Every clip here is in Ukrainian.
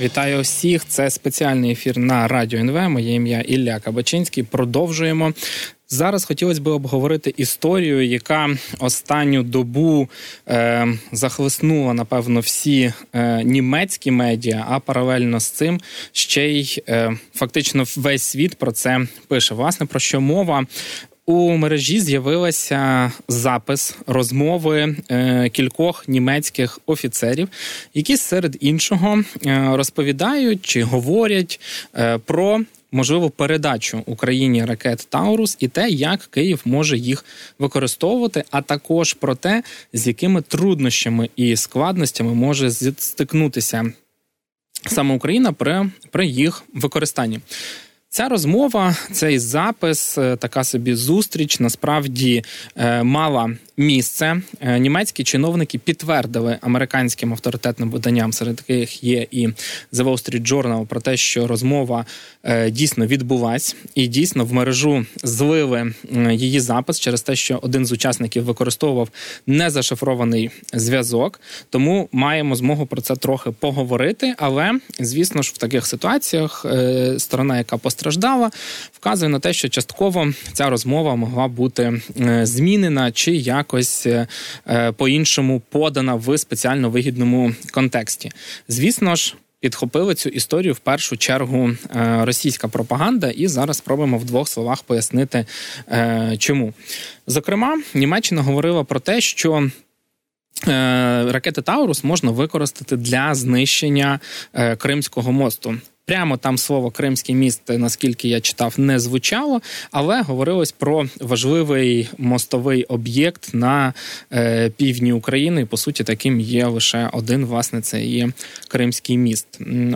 Вітаю всіх! Це спеціальний ефір на радіо НВ. Моє ім'я Ілля Кабачинський. Продовжуємо. Зараз хотілося б обговорити історію, яка останню добу е, захлеснула, напевно, всі е, німецькі медіа, а паралельно з цим ще й е, фактично весь світ про це пише. Власне про що мова у мережі з'явилася запис розмови е, кількох німецьких офіцерів, які серед іншого е, розповідають чи говорять е, про. Можливо, передачу Україні ракет Таурус і те, як Київ може їх використовувати, а також про те, з якими труднощами і складностями може стикнутися саме Україна при, при їх використанні. Ця розмова, цей запис, е, така собі зустріч, насправді е, мала місце. Е, німецькі чиновники підтвердили американським авторитетним виданням, серед яких є і The Wall Street Journal, про те, що розмова дійсно відбулась, і дійсно в мережу злили її запис через те, що один з учасників використовував незашифрований зв'язок. Тому маємо змогу про це трохи поговорити. Але звісно ж, в таких ситуаціях сторона, яка постраждала, вказує на те, що частково ця розмова могла бути е, змінена чи якось е, е, по-іншому подана в спеціально вигідному контексті. Звісно ж. Підхопили цю історію в першу чергу російська пропаганда, і зараз спробуємо в двох словах пояснити, чому. Зокрема, Німеччина говорила про те, що ракети Таурус можна використати для знищення Кримського мосту. Прямо там слово Кримський міст, наскільки я читав, не звучало, але говорилось про важливий мостовий об'єкт на е, півдні України. І, По суті, таким є лише один, власне, це є Кримський міст.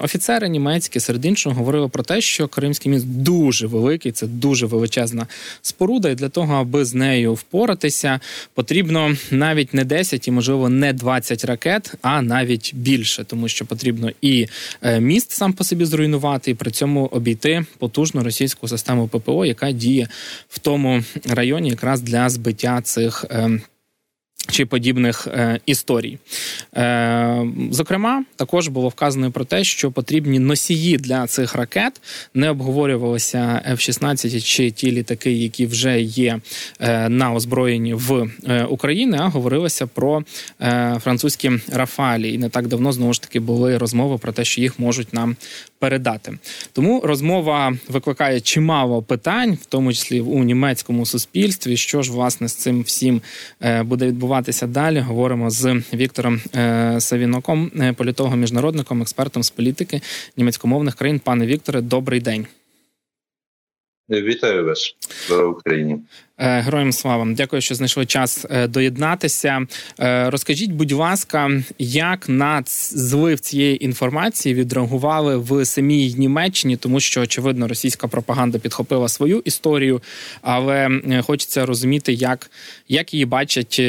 Офіцери німецькі серед іншого говорили про те, що Кримський міст дуже великий, це дуже величезна споруда, і для того, аби з нею впоратися, потрібно навіть не 10 і, можливо, не 20 ракет, а навіть більше, тому що потрібно і е, міст сам по собі зруйнувати, і при цьому обійти потужну російську систему ППО, яка діє в тому районі, якраз для збиття цих. Ем, чи подібних е, історій, Е, зокрема, також було вказано про те, що потрібні носії для цих ракет не обговорювалися F-16 чи ті літаки, які вже є е, на озброєнні в е, Україні, а говорилося про е, французькі Рафалі. І не так давно знову ж таки були розмови про те, що їх можуть нам передати. Тому розмова викликає чимало питань, в тому числі у німецькому суспільстві, що ж власне з цим всім е, буде відбуватися далі. Говоримо з Віктором е, Савіноком, е, політологом, міжнародником, експертом з політики німецькомовних країн. Пане Вікторе, добрий день. Вітаю вас в Україні. Е, героям слава. Дякую, що знайшли час е, доєднатися. Е, розкажіть, будь ласка, як на злив цієї інформації відреагували в самій Німеччині, тому що очевидно російська пропаганда підхопила свою історію, але хочеться розуміти, як, як її бачать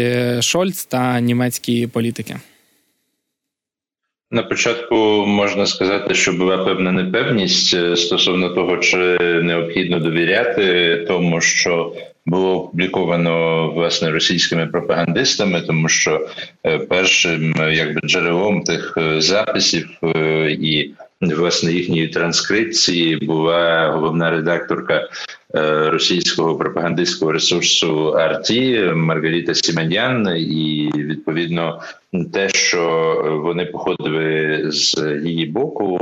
Шольц та німецькі політики. На початку можна сказати, що була певна непевність е, стосовно того, чи необхідно довіряти тому, що було опубліковано власне російськими пропагандистами, тому що е, першим якби джерелом тих е, записів і власне їхньої транскрипції була головна редакторка Е, російського пропагандистського ресурсу Арті Маргарита Сіменян, і відповідно те, що вони походили з її боку,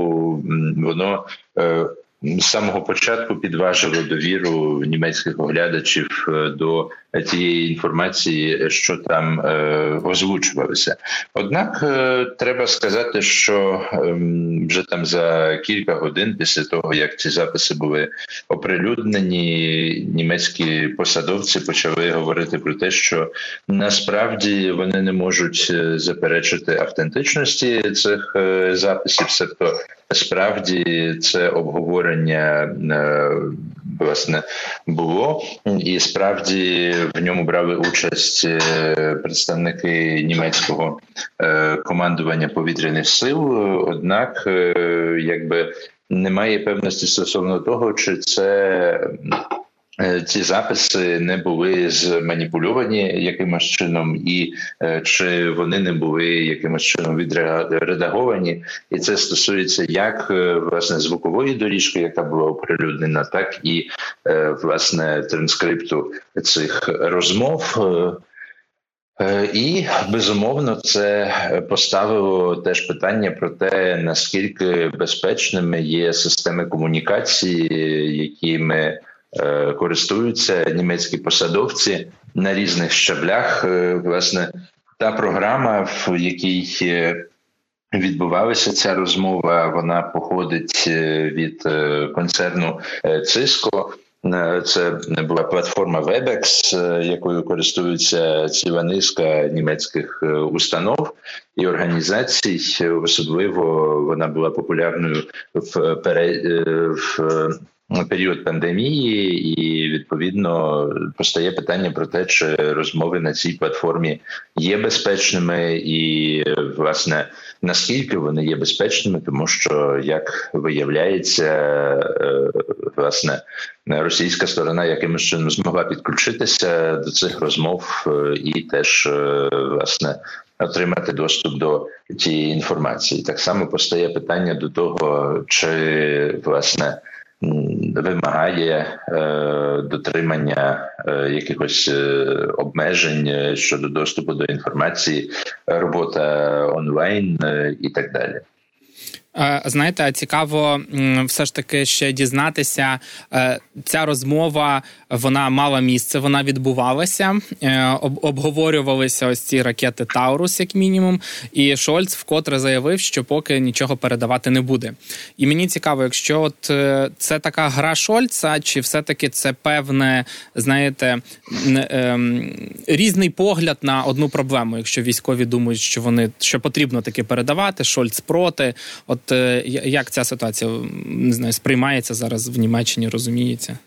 воно е, з самого початку підважило довіру німецьких оглядачів е, до тієї інформації, що там е, озвучувалося. Однак е, треба сказати, що е, вже там за кілька годин після того, як ці записи були оприлюднені, німецькі посадовці почали говорити про те, що насправді вони не можуть заперечити автентичності цих записів, себто справді це обговорення е, власне було, і справді в ньому брали участь е, представники німецького е, командування повітряних сил. Однак, якби немає певності стосовно того, чи це ці записи не були зманіпульовані якимось чином, і е, чи вони не були якимось чином відредаговані, і це стосується як е, власне звукової доріжки, яка була оприлюднена, так і власне транскрипту цих розмов. І безумовно це поставило теж питання про те, наскільки безпечними є системи комунікації, які ми Е, користуються німецькі посадовці на різних щаблях. Е, власне, та програма, в якій е, відбувалася ця розмова, вона походить від концерну Cisco. Це була платформа Webex, якою користуються ціла низка німецьких установ і організацій. Особливо вона була популярною в в період пандемії, і відповідно постає питання про те, чи розмови на цій платформі є безпечними, і власне наскільки вони є безпечними, тому що як виявляється, е, власне російська сторона якимось чином змогла підключитися до цих розмов е, і теж е, власне. Отримати доступ до цієї інформації так само постає питання до того, чи власне вимагає е, дотримання е, якихось е, обмежень щодо доступу до інформації, робота онлайн і так далі. Знаєте, цікаво все ж таки ще дізнатися. Ця розмова вона мала місце, вона відбувалася. Е, обговорювалися ось ці ракети Таурус, як мінімум. І Шольц вкотре заявив, що поки нічого передавати не буде. І мені цікаво, якщо от е, це така гра Шольца, чи все-таки це певне, знаєте, ем, різний погляд на одну проблему, якщо військові думають, що вони що потрібно таки передавати, Шольц проти. От е, як ця ситуація не знаю, сприймається зараз в Німеччині, розуміється?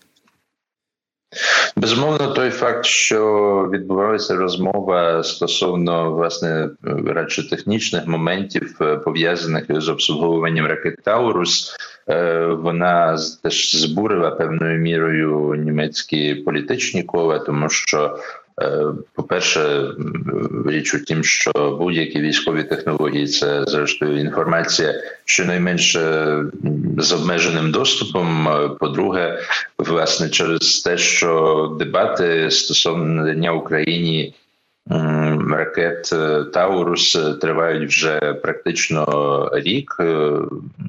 Безумовно, той факт, що відбувалася розмова стосовно власне радше технічних моментів, е, пов'язаних з обслуговуванням ракет Таурус, е, вона теж збурила певною мірою німецькі політичні кола, тому що Е, по-перше, річ у тім, що будь-які військові технології це зрештою інформація, щонайменше з обмеженим доступом. По-друге, власне, через те, що дебати стосовно надання Україні. Ракет е, Таурус тривають вже практично рік е,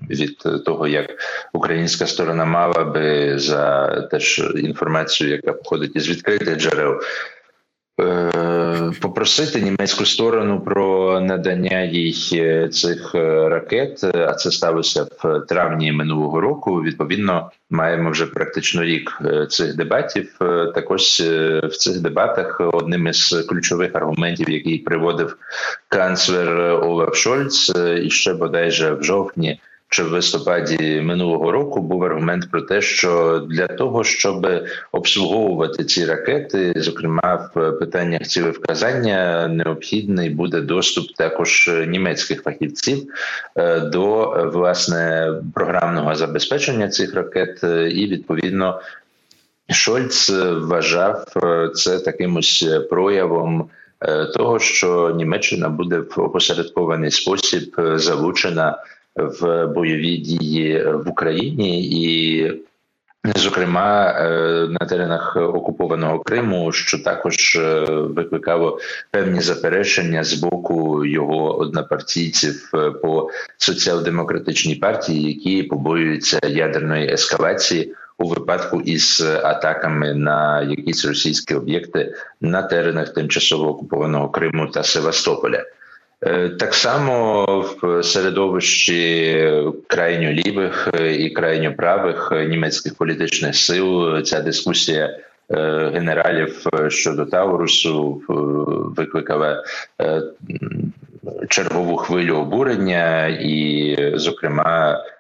від того, як українська сторона мала би за теж інформацію, яка походить із відкритих джерел, Е, попросити німецьку сторону про надання їй е, цих е, ракет, а це сталося в травні минулого року. Відповідно, маємо вже практично рік цих дебатів. Також в цих дебатах одним із ключових аргументів, який приводив канцлер Олаф Шольц, і ще бодайже в жовтні чи в листопаді минулого року був аргумент про те, що для того, щоб обслуговувати ці ракети, зокрема в питаннях цілевказання, необхідний буде доступ також німецьких фахівців е, до власне програмного забезпечення цих ракет, е, і відповідно Шольц вважав е, це таким ось проявом. Того, що Німеччина буде в опосередкований спосіб залучена в бойові дії в Україні і. Зокрема, е, на теренах окупованого Криму, що також е, викликало певні заперечення з боку його однопартійців е, по соціал-демократичній партії, які побоюються ядерної ескалації у випадку із атаками на якісь російські об'єкти на теренах тимчасово окупованого Криму та Севастополя. Е, так само в середовищі крайньо лівих е, і крайньо правих німецьких політичних сил. Ця дискусія е, генералів щодо Таурусу викликала чергову хвилю обурення, і, зокрема, Е,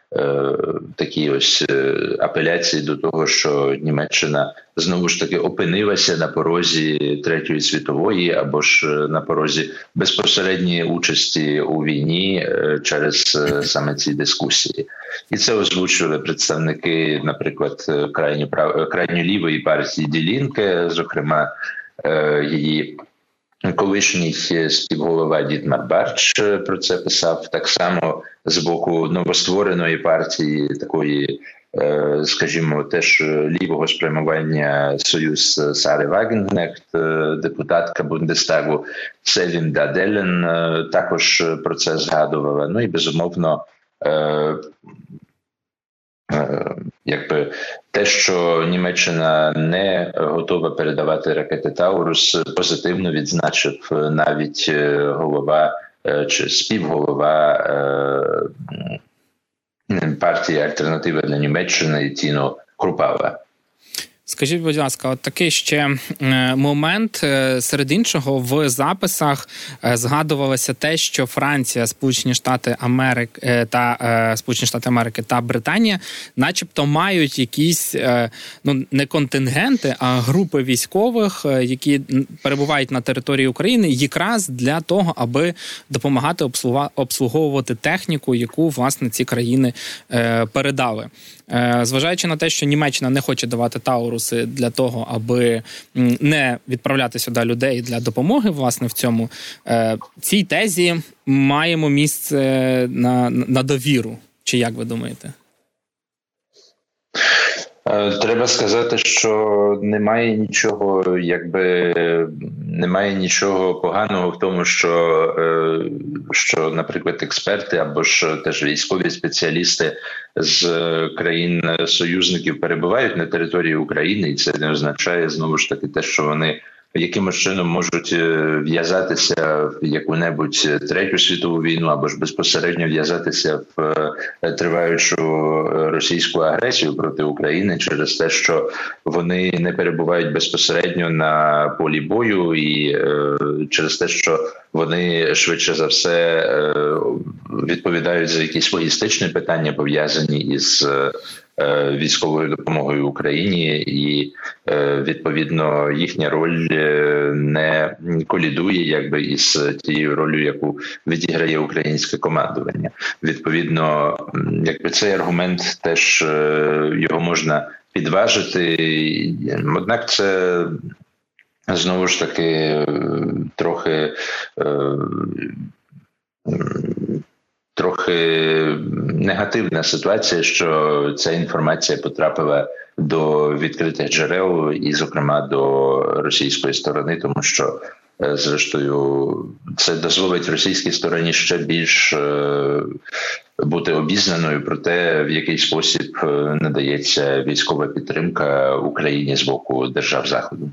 такі ось е, апеляції до того, що Німеччина знову ж таки опинилася на порозі третьої світової або ж е, на порозі безпосередньої участі у війні через саме ці дискусії, і це озвучували представники, наприклад, крайньо прав крайньо лівої партії Ділінки, зокрема її. Колишній співголова Дітмар Барч про це писав так само з боку новоствореної партії, такої, скажімо, теж лівого спрямування Союз Сари Вагенкнехт, депутатка Бундестагу Селін Даделен, також про це згадувала. Ну і безумовно Е, якби те, що Німеччина не готова передавати ракети Таурус, позитивно відзначив навіть е, голова е, чи співголова партії Альтернатива для Німеччини Тіно Крупава. Скажіть, будь ласка, от такий ще е, момент е, серед іншого в записах е, згадувалося те, що Франція, Сполучені Штати Америки та Сполучені Штати Америки та Британія, начебто, мають якісь ну не контингенти, а групи військових, які перебувають на території України, якраз для того, аби допомагати обслуговувати техніку, яку власне ці країни передали. Е, зважаючи на те, що Німеччина не хоче давати тауруси для того, аби не відправляти сюди людей для допомоги, власне, в цьому е, цій тезі маємо місце на, на довіру. Чи як ви думаєте? Е, треба сказати, що немає нічого, якби немає нічого поганого в тому, що, е, що, наприклад, експерти або ж теж військові спеціалісти з країн союзників перебувають на території України, і це не означає знову ж таки те, що вони якимось чином можуть е, в'язатися в яку-небудь третю світову війну або ж безпосередньо в'язатися в е, триваючу російську агресію проти України через те, що вони не перебувають безпосередньо на полі бою, і е, через те, що вони швидше за все відповідають за якісь логістичні питання пов'язані із Е, військовою допомогою Україні, і е, відповідно їхня роль е, не колідує, якби із тією ролью, яку відіграє українське командування. Відповідно, якби цей аргумент теж його можна підважити, однак це. Знову ж таки, трохи трохи негативна ситуація, що ця інформація потрапила до відкритих джерел, і, зокрема, до російської сторони, тому що. Е, зрештою, це дозволить російській стороні ще більш е, бути обізнаною про те, в який спосіб е, надається військова підтримка Україні з боку держав заходу.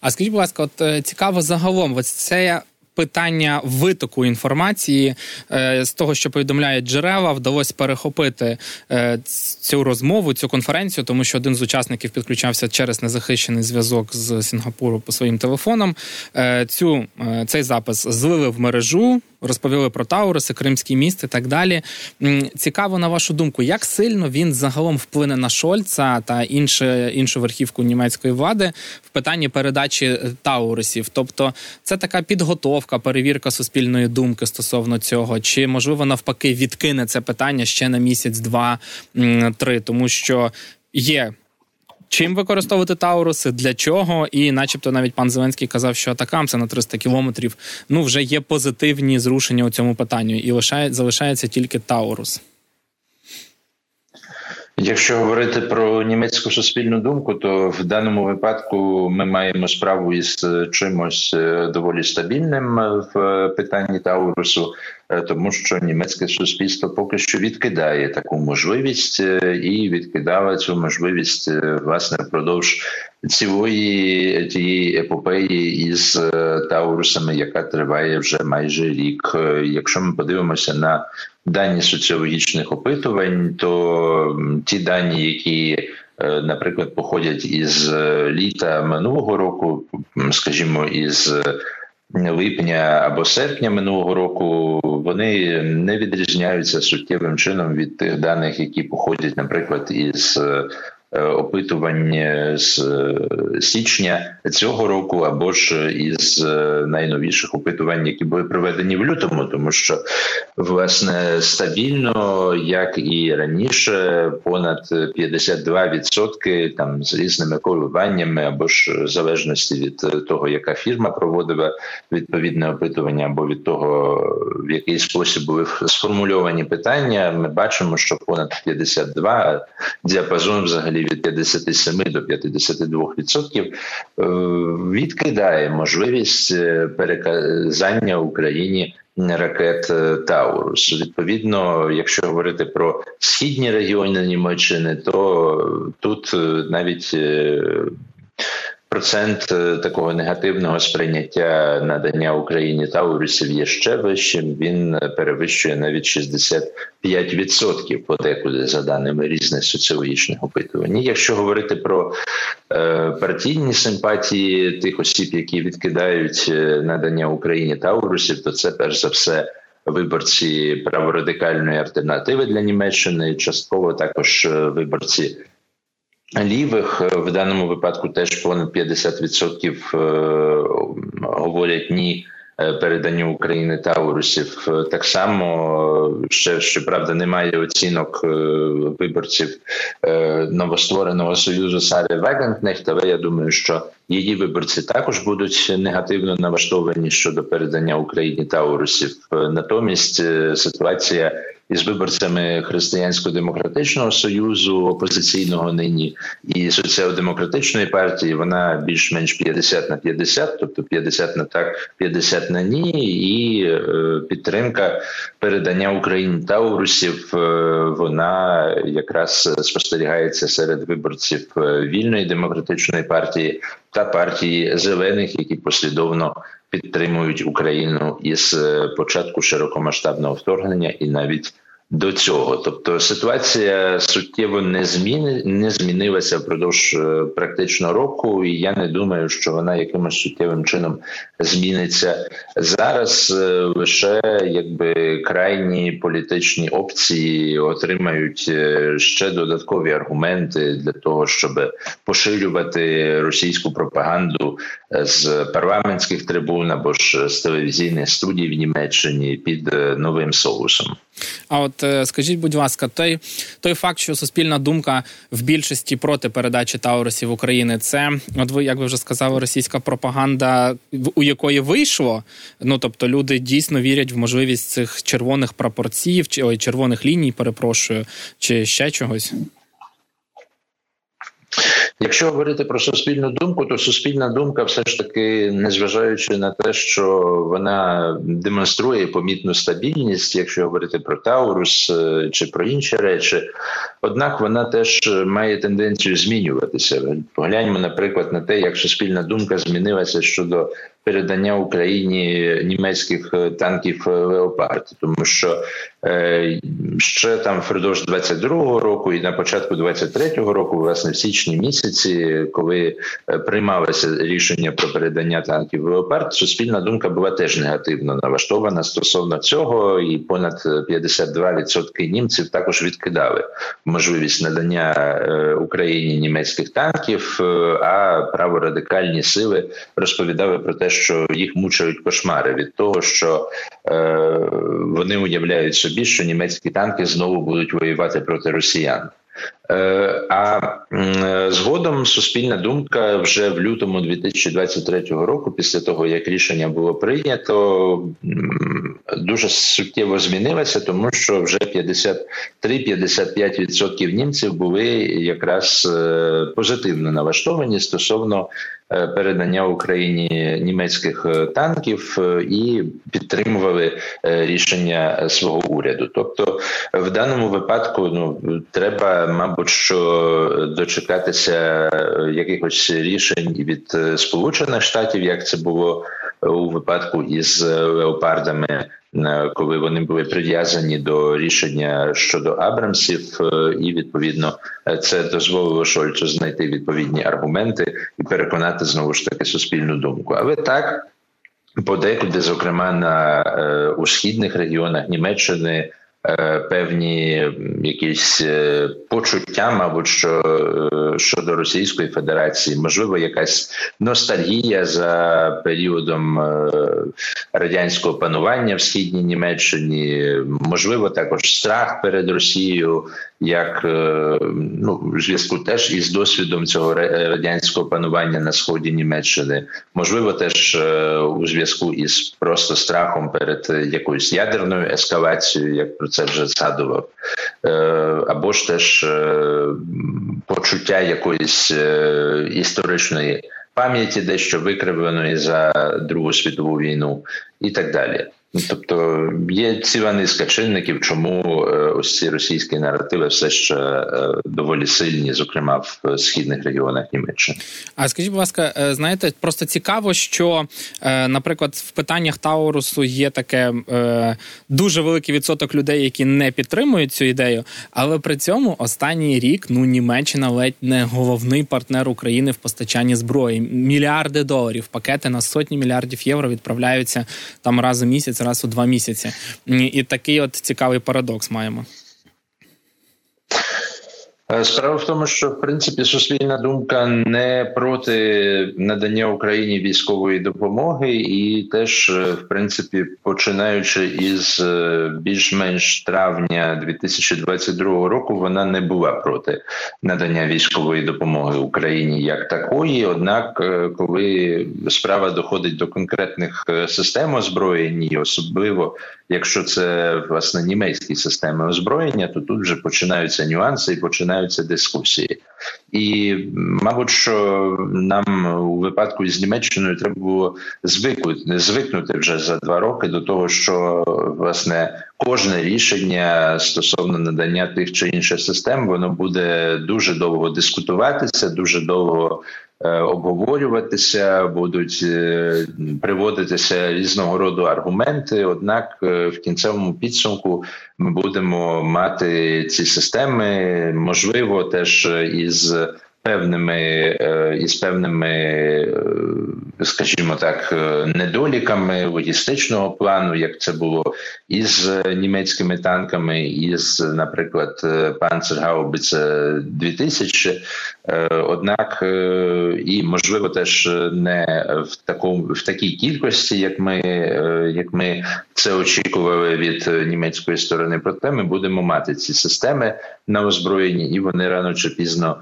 А скажіть, будь ласка, от цікаво загалом, ось це питання витоку інформації е, з того, що повідомляють джерела, вдалося перехопити е, цю розмову, цю конференцію, тому що один з учасників підключався через незахищений зв'язок з Сінгапуру по своїм телефонам. Е, цю цей запис злили в мережу розповіли про Тауруси, Кримський міст і так далі. Цікаво, на вашу думку, як сильно він загалом вплине на Шольца та інше, іншу верхівку німецької влади в питанні передачі е, Таурусів? Тобто, це така підготовка, перевірка суспільної думки стосовно цього, чи можливо навпаки відкине це питання ще на місяць, два, три, тому що є чим використовувати Тауруси, для чого, і, начебто, навіть пан Зеленський казав, що атакам це на 300 кілометрів. Ну вже є позитивні зрушення у цьому питанні, і лишає залишається тільки Таурус. Якщо говорити про німецьку суспільну думку, то в даному випадку ми маємо справу із чимось е, доволі стабільним в питанні Таурусу, е, тому що німецьке суспільство поки що відкидає таку можливість е, і відкидала цю можливість власне впродовж цілої тієї епопеї із Таурусами, яка триває вже майже рік. Якщо ми подивимося на дані соціологічних опитувань, то ті дані, які е, Наприклад, походять із е, літа минулого року, скажімо, із липня або серпня минулого року, вони не відрізняються суттєвим чином від тих даних, які походять, наприклад, із опитувань з січня цього року, або ж із найновіших опитувань, які були проведені в лютому, тому що власне стабільно, як і раніше, понад 52% там з різними коливаннями, або ж в залежності від того, яка фірма проводила відповідне опитування, або від того, в який спосіб були сформульовані питання. Ми бачимо, що понад 52, діапазон взагалі від 57 до 52% е, відкидає можливість е, переказання Україні ракет е, Таурус. Відповідно, якщо говорити про східні регіони Німеччини, то тут навіть процент е, такого негативного сприйняття надання Україні Таурусів є ще вищим. Він перевищує навіть 65% подекуди за даними різних соціологічних опитувань. Якщо говорити про е, партійні симпатії тих осіб, які відкидають е, надання Україні Таурусів, то це перш за все. Виборці праворадикальної альтернативи для Німеччини, частково також виборці лівих е, в даному випадку теж понад 50% е, говорять ні. Е, переданню України Таурусів так само ще щоправда немає оцінок виборців новоствореного союзу Сари Вагенкнехт, але я думаю, що її виборці також будуть негативно налаштовані щодо передання Україні Таурусів. Натомість ситуація із виборцями християнсько-демократичного союзу опозиційного нині. І соціал-демократичної партії вона більш-менш 50 на 50, тобто 50 на так, 50 на ні, і е, підтримка передання Україні Таурусів е, вона якраз спостерігається серед виборців е, вільної демократичної партії та партії зелених, які послідовно підтримують Україну із е, початку широкомасштабного вторгнення і навіть до цього. Тобто ситуація суттєво не зміни не змінилася впродовж е, практично року, і я не думаю, що вона якимось суттєвим чином зміниться зараз. Е, лише якби крайні політичні опції отримають е, ще додаткові аргументи для того, щоб поширювати російську пропаганду з парламентських трибун або ж з телевізійних студій в Німеччині під новим соусом. А от е, скажіть, будь ласка, той той факт, що суспільна думка в більшості проти передачі Таурусів України, це от ви як ви вже сказали, російська пропаганда, у якої вийшло. Ну тобто, люди дійсно вірять в можливість цих червоних прапорців чи ой, червоних ліній, перепрошую, чи ще чогось. Якщо говорити про суспільну думку, то суспільна думка, все ж таки, незважаючи на те, що вона демонструє помітну стабільність, якщо говорити про Таурус е, чи про інші речі, однак вона теж має тенденцію змінюватися. Погляньмо, наприклад, на те, як суспільна думка змінилася щодо передання Україні німецьких е, танків е, Леопард, тому що е, ще там впродовж 22-го року і на початку 23-го року, власне, в січні місяці, коли приймалося рішення про передання танків Леопард, суспільна думка була теж негативно налаштована стосовно цього, і понад 52% німців також відкидали можливість надання Україні німецьких танків, а праворадикальні сили розповідали про те, що їх мучають кошмари від того, що е, вони уявляють собі, що німецькі танки знову будуть воювати проти росіян. Е, а згодом суспільна думка вже в лютому 2023 року, після того як рішення було прийнято, дуже суттєво змінилася, тому що вже 53-55% німців були якраз е, позитивно налаштовані стосовно Е, передання Україні німецьких е, танків е, і підтримували рішення свого уряду. Тобто, в даному випадку ну треба, мабуть, що дочекатися якихось рішень від Сполучених Штатів, як це було у випадку із леопардами Е, коли вони були прив'язані до рішення щодо Абрамсів, е, і відповідно е, це дозволило Шольцу знайти відповідні аргументи і переконати знову ж таки суспільну думку. Але так подекуди, зокрема на у східних регіонах Німеччини. Е, певні якісь е, почуття, мабуть, що е, щодо Російської Федерації, можливо, якась ностальгія за періодом радянського панування в східній Німеччині, можливо, також страх перед Росією, як ну в зв'язку теж із досвідом цього радянського панування на сході Німеччини, можливо, теж у зв'язку із просто страхом перед якоюсь ядерною ескалацією, як про це вже згадував, е, або ж теж е, почуття якоїсь е, історичної пам'яті, дещо викривленої за Другу світову війну, і так далі. Ну, тобто є ціла низка чинників, чому е, ось ці російські наративи все ще е, доволі сильні, зокрема в східних регіонах Німеччини. А скажіть, будь ласка, е, знаєте, просто цікаво, що, наприклад, в питаннях Таурусу є таке дуже великий відсоток людей, які не підтримують цю ідею, але при цьому останній рік ну Німеччина ледь не головний партнер України в постачанні зброї. Мільярди доларів, пакети на сотні мільярдів євро відправляються там раз у місяць раз у два місяці. І такий от цікавий парадокс маємо. Е, справа в тому, що в принципі суспільна думка не проти надання Україні військової допомоги, і теж, е, в принципі, починаючи із е, більш-менш травня 2022 року, вона не була проти надання військової допомоги Україні як такої. Однак, коли справа доходить до конкретних систем озброєння, особливо якщо це власне німецькі системи озброєння, то тут вже починаються нюанси і починаються дискусії, і мабуть, що нам у випадку з Німеччиною треба було звикнути, звикнути вже за два роки до того, що власне кожне рішення стосовно надання тих чи інших систем, воно буде дуже довго дискутуватися, дуже довго. Е, обговорюватися, будуть е, приводитися різного роду аргументи. Однак, е, в кінцевому підсумку ми будемо мати ці системи, можливо, теж із певними із певними, скажімо так, недоліками логістичного плану, як це було із німецькими танками, із, наприклад, Панцергаубице 2000 Е, однак е, і можливо теж не в такому в такій кількості, як ми е, як ми це очікували від німецької сторони. Проте ми будемо мати ці системи на озброєнні, і вони рано чи пізно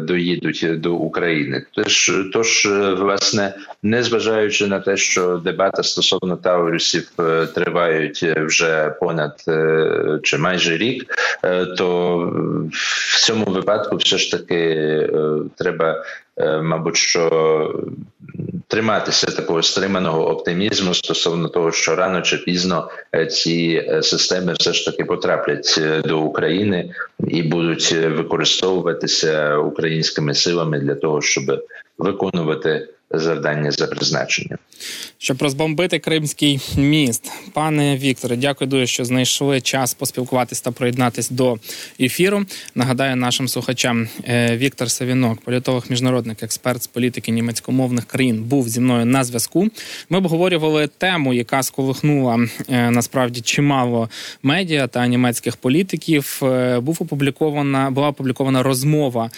доїдуть до України. Тож, тож, власне, незважаючи на те, що дебати стосовно Таурусів тривають вже понад чи майже рік, то в цьому випадку все ж таки. Е, треба, е, мабуть, що триматися такого стриманого оптимізму стосовно того, що рано чи пізно е, ці системи все ж таки потраплять до України і будуть використовуватися українськими силами для того, щоб виконувати завдання за призначенням. Щоб розбомбити Кримський міст, пане Вікторе, дякую дуже, що знайшли час поспілкуватись та приєднатись до ефіру. Нагадаю нашим слухачам е, Віктор Савінок, політолог, міжнародник, експерт з політики німецькомовних країн, був зі мною на зв'язку. Ми обговорювали тему, яка сколихнула е, насправді чимало медіа та німецьких політиків. Е, був опублікована була опублікована розмова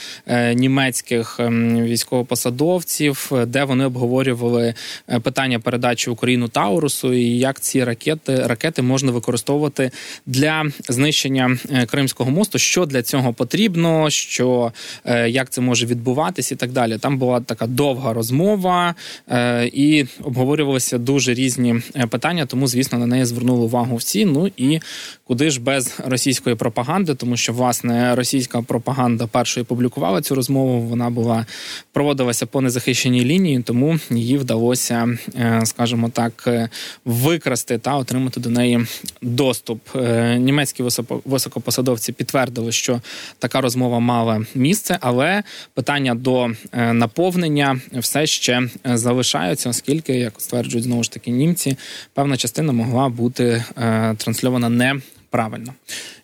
німецьких ем, військовопосадовців, де вони обговорювали питання передачі Україну Таурусу і як ці ракети ракети можна використовувати для знищення е, Кримського мосту. Що для цього потрібно, що е, як це може відбуватись, і так далі. Там була така довга розмова е, і обговорювалися дуже різні питання. Тому, звісно, на неї звернули увагу всі. Ну і куди ж без російської пропаганди, тому що власне російська пропаганда першою публікувала цю розмову. Вона була проводилася по незахищеній лінії, тому її вдалося Е, скажімо так, е, викрасти та отримати до неї доступ. Е, німецькі високопосадовці підтвердили, що така розмова мала місце, але питання до наповнення все ще залишаються, оскільки, як стверджують знову ж таки німці, певна частина могла бути трансльована не правильно.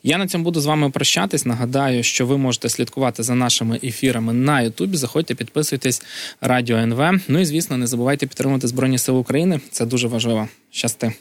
Я на цьому буду з вами прощатись. Нагадаю, що ви можете слідкувати за нашими ефірами на Ютубі. Заходьте, підписуйтесь радіо НВ. Ну і звісно, не забувайте підтримувати Збройні Сили України. Це дуже важливо. Щасти.